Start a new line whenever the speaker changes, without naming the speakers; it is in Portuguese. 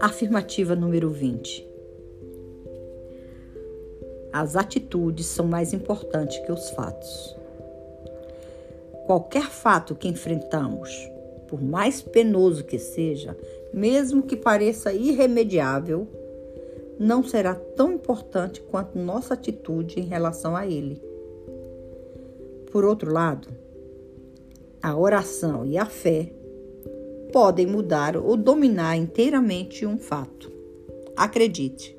Afirmativa número 20. As atitudes são mais importantes que os fatos. Qualquer fato que enfrentamos, por mais penoso que seja, mesmo que pareça irremediável, não será tão importante quanto nossa atitude em relação a ele. Por outro lado, a oração e a fé podem mudar ou dominar inteiramente um fato. Acredite,